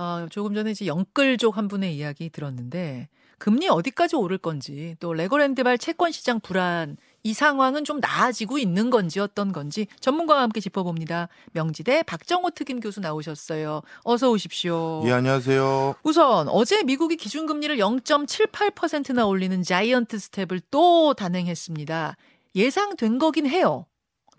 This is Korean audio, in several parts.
아, 조금 전에 이제 영끌족 한 분의 이야기 들었는데 금리 어디까지 오를 건지 또 레고랜드발 채권 시장 불안 이 상황은 좀 나아지고 있는 건지 어떤 건지 전문가와 함께 짚어봅니다. 명지대 박정호 특임 교수 나오셨어요. 어서 오십시오. 예, 안녕하세요. 우선 어제 미국이 기준금리를 0.78%나 올리는 자이언트 스텝을 또 단행했습니다. 예상된 거긴 해요.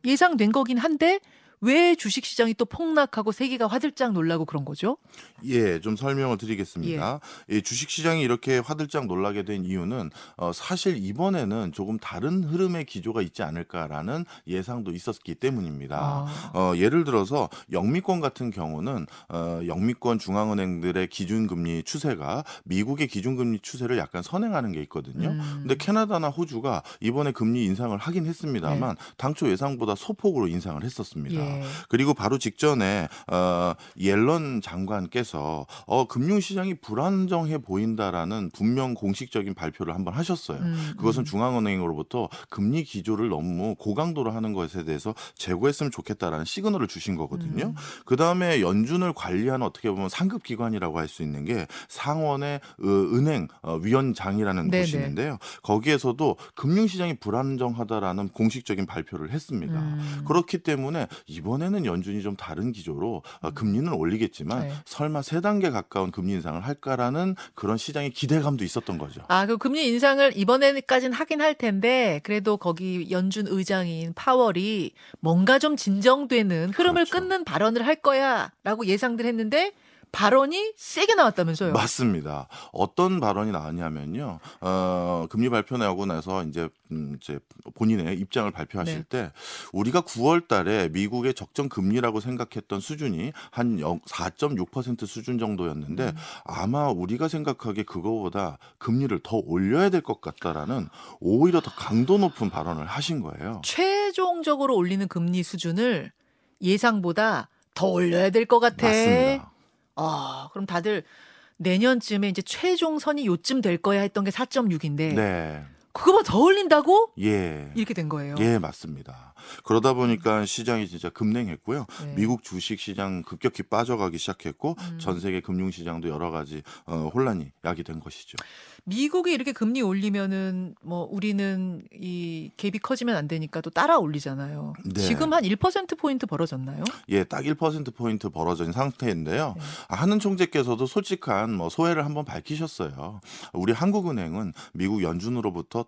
예상된 거긴 한데 왜 주식 시장이 또 폭락하고 세계가 화들짝 놀라고 그런 거죠? 예, 좀 설명을 드리겠습니다. 예. 주식 시장이 이렇게 화들짝 놀라게 된 이유는 어, 사실 이번에는 조금 다른 흐름의 기조가 있지 않을까라는 예상도 있었기 때문입니다. 아. 어, 예를 들어서 영미권 같은 경우는 어, 영미권 중앙은행들의 기준금리 추세가 미국의 기준금리 추세를 약간 선행하는 게 있거든요. 음. 근데 캐나다나 호주가 이번에 금리 인상을 하긴 했습니다만 네. 당초 예상보다 소폭으로 인상을 했었습니다. 예. 그리고 바로 직전에 어, 옐런 장관께서 어, 금융시장이 불안정해 보인다라는 분명 공식적인 발표를 한번 하셨어요. 음, 그것은 음. 중앙은행으로부터 금리 기조를 너무 고강도로 하는 것에 대해서 제고했으면 좋겠다라는 시그널을 주신 거거든요. 음. 그 다음에 연준을 관리하는 어떻게 보면 상급 기관이라고 할 수 있는 게 상원의 어, 은행 어, 위원장이라는 네네. 곳이 있는데요. 거기에서도 금융시장이 불안정하다라는 공식적인 발표를 했습니다. 음. 그렇기 때문에 이 번에는 연준이 좀 다른 기조로 어, 금리는 올리겠지만 네. 설마 세 단계 가까운 금리 인상을 할까라는 그런 시장의 기대감도 있었던 거죠. 아, 그 금리 인상을 이번에까지는 하긴 할 텐데 그래도 거기 연준 의장인 파월이 뭔가 좀 진정되는 흐름을 그렇죠. 끊는 발언을 할 거야라고 예상들 했는데 발언이 세게 나왔다면서요. 맞습니다. 어떤 발언이 나왔냐면요. 어, 금리 발표 나오고 나서 이제 음, 이제 본인의 입장을 발표하실 네. 때 우리가 9월 달에 미국의 적정 금리라고 생각했던 수준이 한 4.6% 수준 정도였는데 음. 아마 우리가 생각하기에 그거보다 금리를 더 올려야 될 것 같다라는 오히려 더 강도 높은 발언을 하신 거예요. 최종적으로 올리는 금리 수준을 예상보다 더 올려야 될 것 같아. 맞습니다. 아, 그럼 다들 내년쯤에 이제 최종 선이 요쯤 될 거야 했던 게 4.6인데 네. 그거보다 더 올린다고? 예. 이렇게 된 거예요. 예, 맞습니다. 그러다 보니까 시장이 진짜 급냉했고요. 네. 미국 주식 시장 급격히 빠져가기 시작했고 음. 전 세계 금융 시장도 여러 가지 어, 혼란이 야기된 것이죠. 미국이 이렇게 금리 올리면은 뭐 우리는 이 갭이 커지면 안 되니까 또 따라 올리잖아요. 네. 지금 한 1% 포인트 벌어졌나요? 예, 딱 1% 포인트 벌어진 상태인데요. 네. 아, 하는 총재께서도 솔직한 뭐 소회를 한번 밝히셨어요. 우리 한국은행은 미국 연준으로부터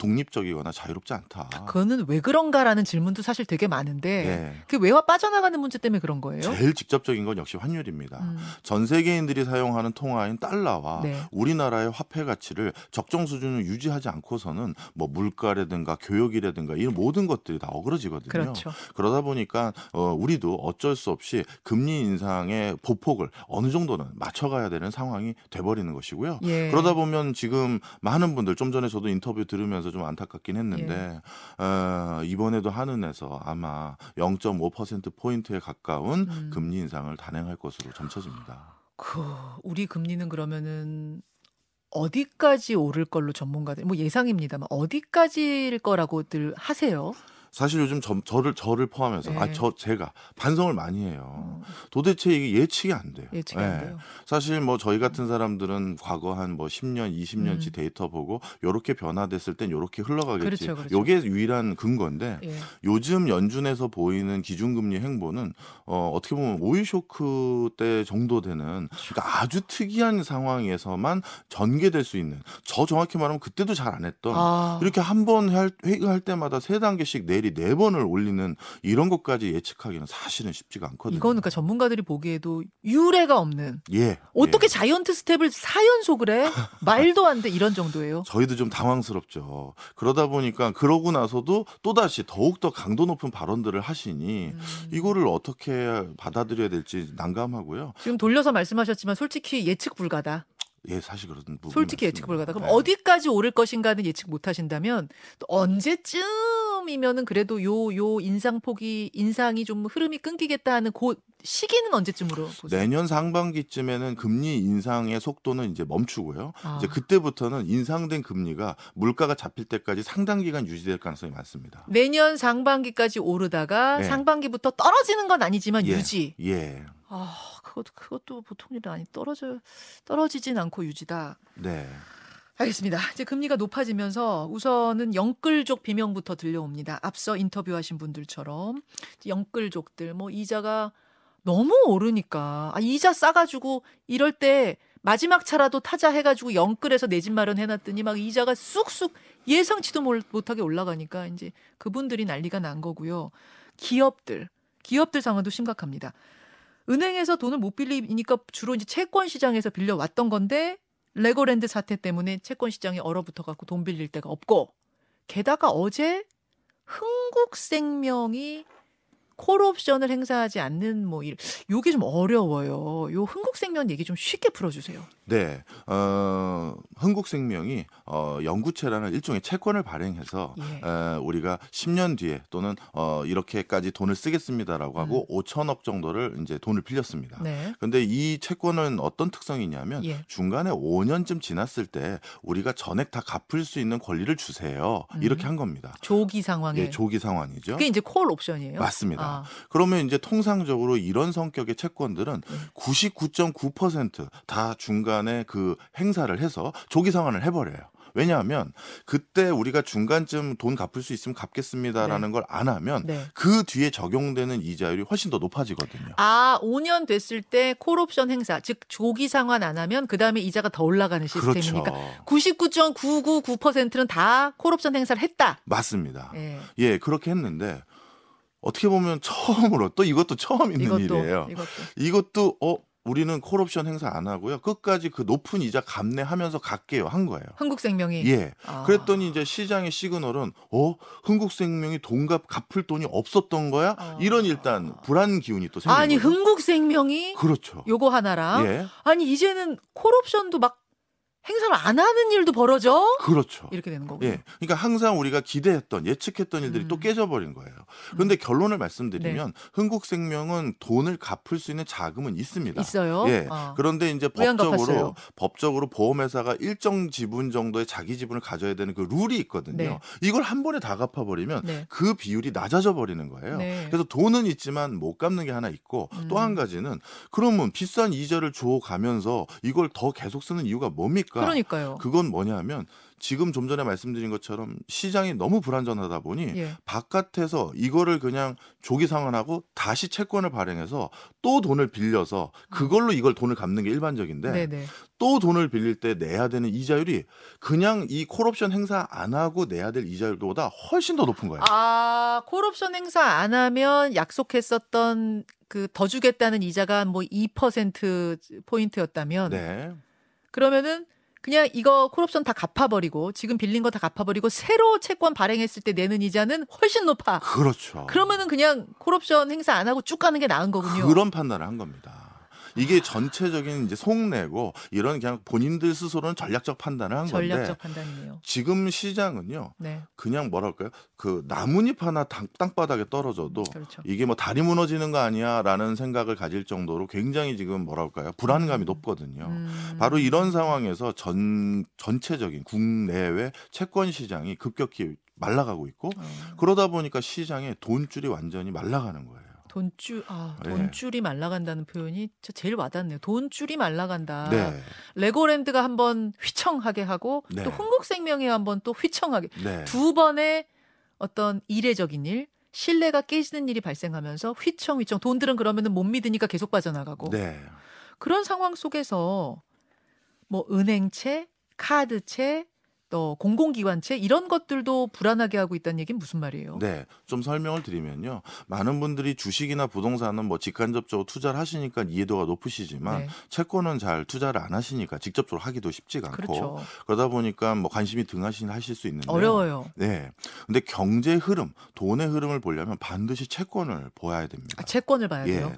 독립적이거나 자유롭지 않다. 그거는 왜 그런가라는 질문도 사실 되게 많은데 예. 그 외화 빠져나가는 문제 때문에 그런 거예요? 제일 직접적인 건 역시 환율입니다. 음, 전 세계인들이 사용하는 통화인 달러와 네. 우리나라의 화폐 가치를 적정 수준을 유지하지 않고서는 뭐 물가라든가 교역이라든가 이런 모든 것들이 다 어그러지거든요. 그렇죠. 그러다 보니까 어, 우리도 어쩔 수 없이 금리 인상의 보폭을 어느 정도는 맞춰가야 되는 상황이 돼버리는 것이고요. 예. 그러다 보면 지금 많은 분들 좀 전에 저도 인터뷰 들으면서 좀 안타깝긴 했는데 예. 어, 이번에도 한은에서 아마 0.5% 포인트에 가까운 음. 금리 인상을 단행할 것으로 점쳐집니다. 그 우리 금리는 그러면은 어디까지 오를 걸로 전문가들 뭐 예상입니다만 어디까지일 거라고들 하세요? 사실 요즘 저, 저를 저를 포함해서 네. 아저 제가 반성을 많이 해요. 어, 도대체 이게 예측이 안 돼요. 예측이 안 예. 돼요. 사실 뭐 저희 같은 사람들은 과거 한 뭐 10년, 20년치 음. 데이터 보고 요렇게 변화됐을 땐 요렇게 흘러가겠지. 그렇죠, 그렇죠. 요게 유일한 근거인데 예. 요즘 연준에서 보이는 기준금리 행보는 어, 어떻게 보면 오일 쇼크 때 정도 되는 그러니까 아주 특이한 상황에서만 전개될 수 있는 저 정확히 말하면 그때도 잘 안 했던 아, 이렇게 한 번 회의할 때마다 세 단계씩 내리 네 번을 올리는 이런 것까지 예측하기는 사실은 쉽지가 않거든요. 이건 그러니까 전문가들이 보기에도 유례가 없는 예. 어떻게 예. 자이언트 스텝을 4연속을 해? 말도 안 돼 이런 정도예요. 저희도 좀 당황스럽죠. 그러다 보니까 그러고 나서도 또다시 더욱더 강도 높은 발언들을 하시니 음. 이거를 어떻게 받아들여야 될지 난감하고요. 지금 돌려서 말씀하셨지만 솔직히 예측 불가다. 예, 사실 그런 부분. 솔직히 예측 불가다. 그럼 네. 어디까지 오를 것인가는 예측 못 하신다면 또 언제쯤이면은 그래도 요 요 인상폭이 인상이 좀 흐름이 끊기겠다 하는 그 시기는 언제쯤으로 보세요? 내년 상반기쯤에는 금리 인상의 속도는 이제 멈추고요. 아. 이제 그때부터는 인상된 금리가 물가가 잡힐 때까지 상당 기간 유지될 가능성이 많습니다. 내년 상반기까지 오르다가 네. 상반기부터 떨어지는 건 아니지만 예. 유지. 예. 아, 그것도 그것도 보통 일은 아니 떨어져 떨어지진 않고 유지다. 네. 알겠습니다. 이제 금리가 높아지면서 우선은 영끌족 비명부터 들려옵니다. 앞서 인터뷰하신 분들처럼 영끌족들 뭐 이자가 너무 오르니까 아, 이자 싸가지고 이럴 때 마지막 차라도 타자 해가지고 영끌에서 내 집 마련해놨더니 막 이자가 쑥쑥 예상치도 못- 못하게 올라가니까 이제 그분들이 난리가 난 거고요. 기업들 기업들 상황도 심각합니다. 은행에서 돈을 못 빌리니까 주로 이제 채권 시장에서 빌려 왔던 건데 레고랜드 사태 때문에 채권 시장이 얼어붙어 갖고 돈 빌릴 데가 없고 게다가 어제 흥국생명이 콜 옵션을 행사하지 않는 뭐 일, 요게 좀 어려워요. 요 흥국생명 얘기 좀 쉽게 풀어주세요. 네. 어, 흥국생명이 어, 영구채라는 일종의 채권을 발행해서 예. 에, 우리가 10년 뒤에 또는 어, 이렇게까지 돈을 쓰겠습니다라고 하고 5천억 정도를 이제 돈을 빌렸습니다. 음. 네. 근데 이 채권은 어떤 특성이 있냐면 예. 중간에 5년쯤 지났을 때 우리가 전액 다 갚을 수 있는 권리를 주세요. 음. 이렇게 한 겁니다. 조기 상황에 예, 조기 상황이죠. 그게 이제 콜 옵션이에요. 맞습니다. 아, 그러면 이제 통상적으로 이런 성격의 채권들은 네. 99.9%다 중간에 그 행사를 해서 조기 상환을 해버려요. 왜냐하면 그때 우리가 중간쯤 돈 갚을 수 있으면 갚겠습니다라는 걸안 하면 네. 그 뒤에 적용되는 이자율이 훨씬 더 높아지거든요. 아, 5년 됐을 때 콜옵션 행사, 즉 조기 상환 안 하면 그 다음에 이자가 더 올라가는 시스템이니까 그렇죠. 99.999%는 다 콜옵션 행사를 했다. 맞습니다. 예. 예, 그렇게 했는데 어떻게 보면 처음으로 또 이것도 처음 있는 이것도 일이에요. 이것도 이것도 어 우리는 콜옵션 행사 안 하고요. 끝까지 그 높은 이자 감내하면서 갈게요 한 거예요. 한국생명이 예. 아. 그랬더니 이제 시장의 시그널은 어 흥국생명이 돈값 갚을 돈이 없었던 거야? 아. 이런 일단 불안 기운이 또 생긴 아니 거죠. 흥국생명이 그렇죠. 요거 하나랑 예. 아니 이제는 콜옵션도 막 행사를 안 하는 일도 벌어져 그렇죠. 이렇게 되는 거고요. 예. 그러니까 항상 우리가 기대했던 예측했던 일들이 음. 또 깨져버린 거예요. 그런데 결론을 말씀드리면 흥국생명은 돈을 갚을 수 있는 자금은 있습니다. 있어요. 예. 어. 그런데 이제 법적으로 갚았어요? 법적으로 보험회사가 일정 지분 정도의 자기 지분을 가져야 되는 그 룰이 있거든요. 네. 이걸 한 번에 다 갚아버리면 네. 그 비율이 낮아져 버리는 거예요. 네. 그래서 돈은 있지만 못 갚는 게 하나 있고 음. 또한 가지는 그러면 비싼 이자를 줘 가면서 이걸 더 계속 쓰는 이유가 뭡 니까? 그러니까요. 그건 뭐냐면 지금 좀 전에 말씀드린 것처럼 시장이 너무 불안전하다 보니 예. 바깥에서 이거를 그냥 조기 상환하고 다시 채권을 발행해서 또 돈을 빌려서 그걸로 이걸 돈을 갚는 게 일반적인데 음. 네네. 또 돈을 빌릴 때 내야 되는 이자율이 그냥 이 콜옵션 행사 안 하고 내야 될 이자율보다 훨씬 더 높은 거예요. 아, 콜옵션 행사 안 하면 약속했었던 그 더 주겠다는 이자가 뭐 2% 포인트였다면 네. 그러면은 그냥 이거 콜옵션 다 갚아버리고 지금 빌린 거 다 갚아버리고 새로 채권 발행했을 때 내는 이자는 훨씬 높아. 그렇죠. 그러면은 그냥 콜옵션 행사 안 하고 쭉 가는 게 나은 거군요. 그런 판단을 한 겁니다. 이게 전체적인 이제 속내고 이런 그냥 본인들 스스로는 전략적 판단을 한 건데 전략적 판단이네요. 지금 시장은요 네, 그냥 뭐랄까요 그 나뭇잎 하나 땅, 땅바닥에 떨어져도 그렇죠. 이게 뭐 다리 무너지는 거 아니야라는 생각을 가질 정도로 굉장히 지금 뭐랄까요 불안감이 음. 높거든요. 음. 바로 이런 상황에서 전 전체적인 국내외 채권 시장이 급격히 말라가고 있고 어, 그러다 보니까 시장에 돈줄이 완전히 말라가는 거예요. 돈줄 아 네. 돈줄이 말라간다는 표현이 저 제일 와닿네요. 돈줄이 말라간다. 네, 레고랜드가 한번 휘청하게 하고 네. 또 흥국생명이 한번 또 휘청하게 네, 두 번의 어떤 이례적인 일, 신뢰가 깨지는 일이 발생하면서 휘청휘청 돈들은 그러면은 못 믿으니까 계속 빠져나가고 네, 그런 상황 속에서 뭐 은행채, 카드채, 또 공공기관채 이런 것들도 불안하게 하고 있다는 얘기는 무슨 말이에요? 네. 좀 설명을 드리면요. 많은 분들이 주식이나 부동산은 뭐 직간접적으로 투자를 하시니까 이해도가 높으시지만 네. 채권은 잘 투자를 안 하시니까 직접적으로 하기도 쉽지가 않고 그렇죠. 그러다 보니까 뭐 관심이 등한시 하실 수 있는데 어려워요. 네. 근데 경제 흐름, 돈의 흐름을 보려면 반드시 채권을 보아야 됩니다. 아, 채권을 봐야 예. 돼요.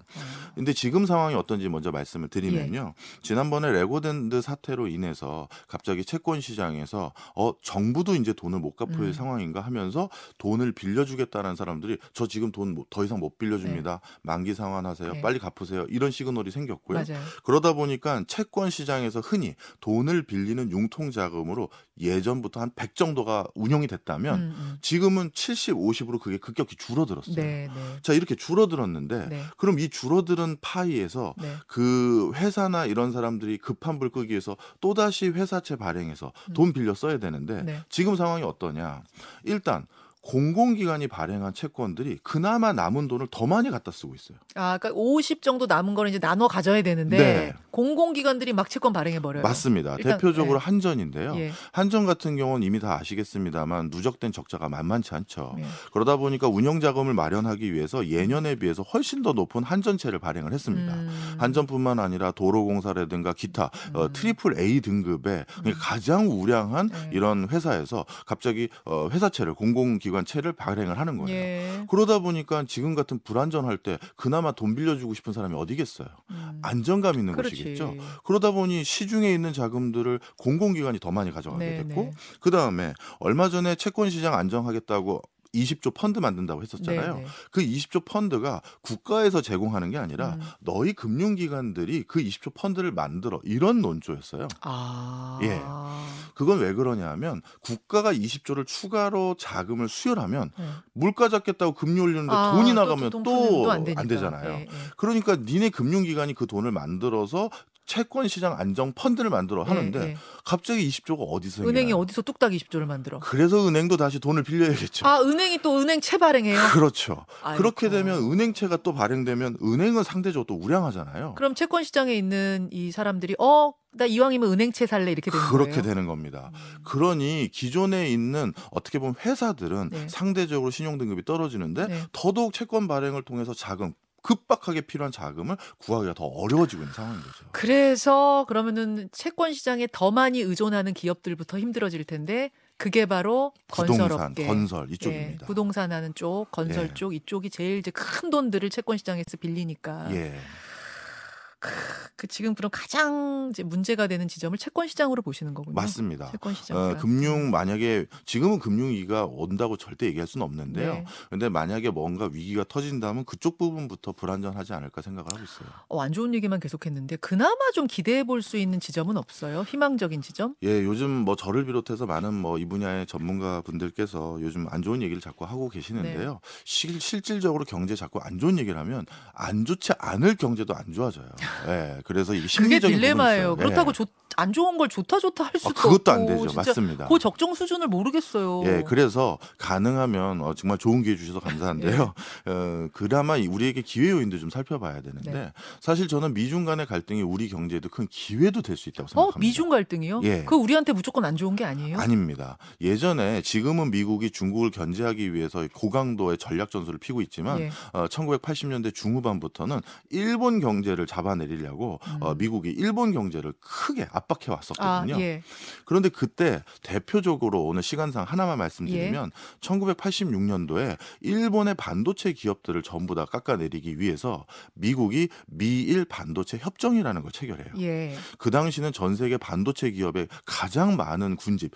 근데 지금 상황이 어떤지 먼저 말씀을 드리면요. 예. 지난번에 레고랜드 사태로 인해서 갑자기 채권 시장에서 어 정부도 이제 돈을 못 갚을 음. 상황인가 하면서 돈을 빌려주겠다는 사람들이 저 지금 돈 더 이상 못 빌려줍니다. 만기 상환하세요. 네. 빨리 갚으세요. 이런 시그널이 생겼고요. 맞아요. 그러다 보니까 채권 시장에서 흔히 돈을 빌리는 융통 자금으로 예전부터 한 100 정도가 운영이 됐다면 음, 음. 지금은 70, 50으로 그게 급격히 줄어들었어요. 네, 네. 자, 이렇게 줄어들었는데 네. 그럼 이 줄어드는 파이에서 네. 그 회사나 이런 사람들이 급한 불 끄기 위해서 또다시 회사채 발행해서 음. 돈 빌려 써야 되는데 네. 지금 상황이 어떠냐? 일단 공공기관이 발행한 채권들이 그나마 남은 돈을 더 많이 갖다 쓰고 있어요. 아, 그러니까 50 정도 남은 거는 이제 나눠 가져야 되는데 네. 공공기관들이 막 채권 발행해 버려요. 맞습니다. 일단, 대표적으로 네. 한전인데요. 예. 한전 같은 경우는 이미 다 아시겠습니다만 누적된 적자가 만만치 않죠. 예. 그러다 보니까 운영 자금을 마련하기 위해서 예년에 비해서 훨씬 더 높은 한전채를 발행을 했습니다. 음. 한전뿐만 아니라 도로공사라든가 기타 어, 음. triple A 등급의 그러니까 가장 우량한 네. 이런 회사에서 갑자기 어, 회사채를 공공기관 채를 발행을 하는 거예요. 예. 그러다 보니까 지금 같은 불안정할 때 그나마 돈 빌려주고 싶은 사람이 어디겠어요? 음. 안정감 있는 그렇지. 곳이겠죠. 그러다 보니 시중에 있는 자금들을 공공기관이 더 많이 가져가게 네, 됐고 네. 그 다음에 얼마 전에 채권 시장 안정하겠다고 20조 펀드 만든다고 했었잖아요. 네, 네. 그 20조 펀드가 국가에서 제공하는 게 아니라 음. 너희 금융기관들이 그 20조 펀드를 만들어 이런 논조였어요. 아. 예. 그건 왜 그러냐면 국가가 20조를 추가로 자금을 수혈하면 네. 물가 잡겠다고 금리 올리는데 아, 돈이 또 나가면 돈또 안. 되잖아요. 예, 예. 그러니까 니네 금융기관이 그 돈을 만들어서 채권 시장 안정 펀드를 만들어 하는데 예, 예. 갑자기 20조가 어디서 은행이? 어디서 뚝딱 20조를 만들어? 그래서 은행도 다시 돈을 빌려야겠죠. 아, 은행이 또 은행 채 발행해요? 그렇죠. 아이고. 그렇게 되면 은행채가 또 발행되면 은행은 상대적으로 또 우량하잖아요. 그럼 채권 시장에 있는 이 사람들이 어, 나 이왕이면 은행채 살래 이렇게 되는 그렇게 거예요. 되는 겁니다. 음. 그러니 기존에 있는 어떻게 보면 회사들은 네. 상대적으로 신용 등급이 떨어지는데 네. 더더욱 채권 발행을 통해서 자금 급박하게 필요한 자금을 구하기가 더 어려워지고 있는 상황인 거죠. 그래서 그러면은 채권 시장에 더 많이 의존하는 기업들부터 힘들어질 텐데 그게 바로 부동산, 건설업계. 건설 예, 이쪽입니다. 부동산 하는 쪽, 건설 예. 쪽 이쪽이 제일 이제 큰 돈들을 채권 시장에서 빌리니까. 예. 그 지금 그럼 가장 이제 문제가 되는 지점을 채권 시장으로 보시는 거군요. 맞습니다. 채권 시장. 어, 금융 만약에 지금은 금융 위기가 온다고 절대 얘기할 수는 없는데요. 네. 근데 만약에 뭔가 위기가 터진다면 그쪽 부분부터 불안전하지 않을까 생각을 하고 있어요. 어, 안 좋은 얘기만 계속했는데 그나마 좀 기대해 볼 수 있는 지점은 없어요. 희망적인 지점? 예, 요즘 뭐 저를 비롯해서 많은 뭐 이 분야의 전문가 분들께서 요즘 안 좋은 얘기를 자꾸 하고 계시는데요. 네. 실, 실질적으로 경제 자꾸 안 좋은 얘기를 하면 안 좋지 않을 경제도 안 좋아져요. 예, 그래서 이게 그게 심리적인 딜레마예요. 부분이 있어요. 그렇다고 예. 좋, 안 좋은 걸 좋다 좋다 할 아, 수도 그것도 없고 안 되죠. 맞습니다. 그 적정 수준을 모르겠어요. 예, 그래서 가능하면 어, 정말 좋은 기회 주셔서 감사한데요. 어, 그나마 이- 우리에게 기회 요인도 좀 살펴봐야 되는데 네. 사실 저는 미중 간의 갈등이 우리 경제에도 큰 기회도 될 수 있다고 어 생각합니다. 미중 갈등이요? 예. 그 우리한테 무조건 안 좋은 게 아니에요? 아닙니다. 예전에 지금은 미국이 중국을 견제하기 위해서 고강도의 전략 전술을 피고 있지만 예. 어, 1980년대 중후반부터는 일본 경제를 잡아내 리려고 어, 음. 미국이 일본 경제를 크게 압박해 아, 왔었거든요. 예. 그런데 그때 대표적으로 오늘 시간상 하나만 말씀드리면 예. 1986년도에 일본의 반도체 기업들을 전부 다 깎아내리기 위해서 미국이 미일 반도체 협정이라는 걸 체결해요. 예. 그 당시는 전 세계 반도체 기업의 가장 많은 군집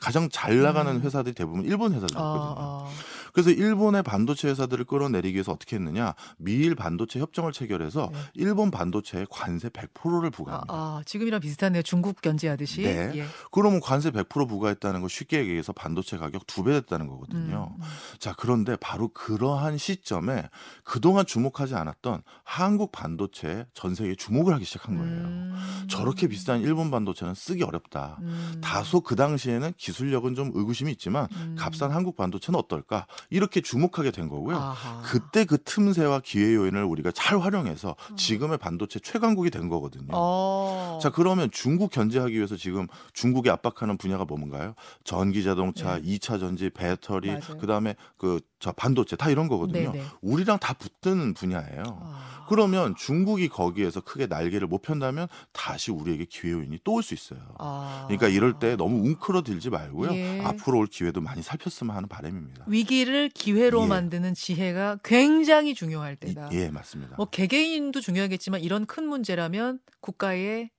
가장 잘 나가는 음. 회사들이 대부분 일본 회사들이었거든요. 어, 어. 그래서 일본의 반도체 회사들을 끌어내리기 위해서 어떻게 했느냐? 미일 반도체 협정을 체결해서 네. 일본 반도체에 관세 100%를 아, 부과합니다. 아, 지금이랑 비슷하네요. 중국 견제하듯이. 네. 예. 그러면 관세 100% 부과했다는 거 쉽게 얘기해서 반도체 가격 두 배 됐다는 거거든요. 음, 음. 자, 그런데 바로 그러한 시점에 그동안 주목하지 않았던 한국 반도체에 전 세계에 주목을 하기 시작한 거예요. 음. 저렇게 비싼 일본 반도체는 쓰기 어렵다. 음. 다소 그 당시에는 기술력은 좀 의구심이 있지만 음. 값싼 한국 반도체는 어떨까? 이렇게 주목하게 된 거고요. 아하. 그때 그 틈새와 기회 요인을 우리가 잘 활용해서 음. 지금의 반도체 최강국이 된 거거든요. 어. 자 그러면 중국 견제하기 위해서 지금 중국에 압박하는 분야가 뭔가요? 전기 자동차, 네. 이 2차 전지, 배터리. 그다음에 그저 반도체 다 이런 거거든요. 네네. 우리랑 다 붙는 분야예요. 아. 그러면 중국이 거기에서 크게 날개를 못 편다면 다시 우리에게 기회 요인이 또 올 수 있어요. 아. 그러니까 이럴 때 너무 웅크러들지 말고요. 예. 앞으로 올 기회도 많이 살폈으면 하는 바람입니다. 위기를 기회로 예. 만드는 지혜가 굉장히 중요할 이- 때다. 예, 맞습니다. 뭐 개개인도 중요하겠지만 이런 큰 문제라면 국가의 예,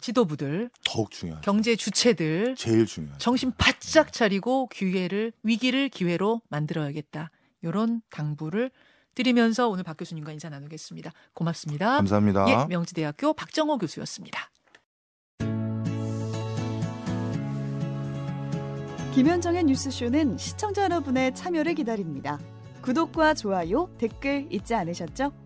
지도부들, 더욱 중요하죠. 경제 주체들 제일 중요하죠. 정신 바짝 차리고 기회를 위기를 기회로 만들어야겠다. 이런 당부를 드리면서 오늘 박 교수님과 인사 나누겠습니다. 고맙습니다. 감사합니다. 예, 명지대학교 박정호 교수였습니다. 김현정의 뉴스쇼는 시청자 여러분의 참여를 기다립니다. 구독과 좋아요, 댓글 잊지 않으셨죠?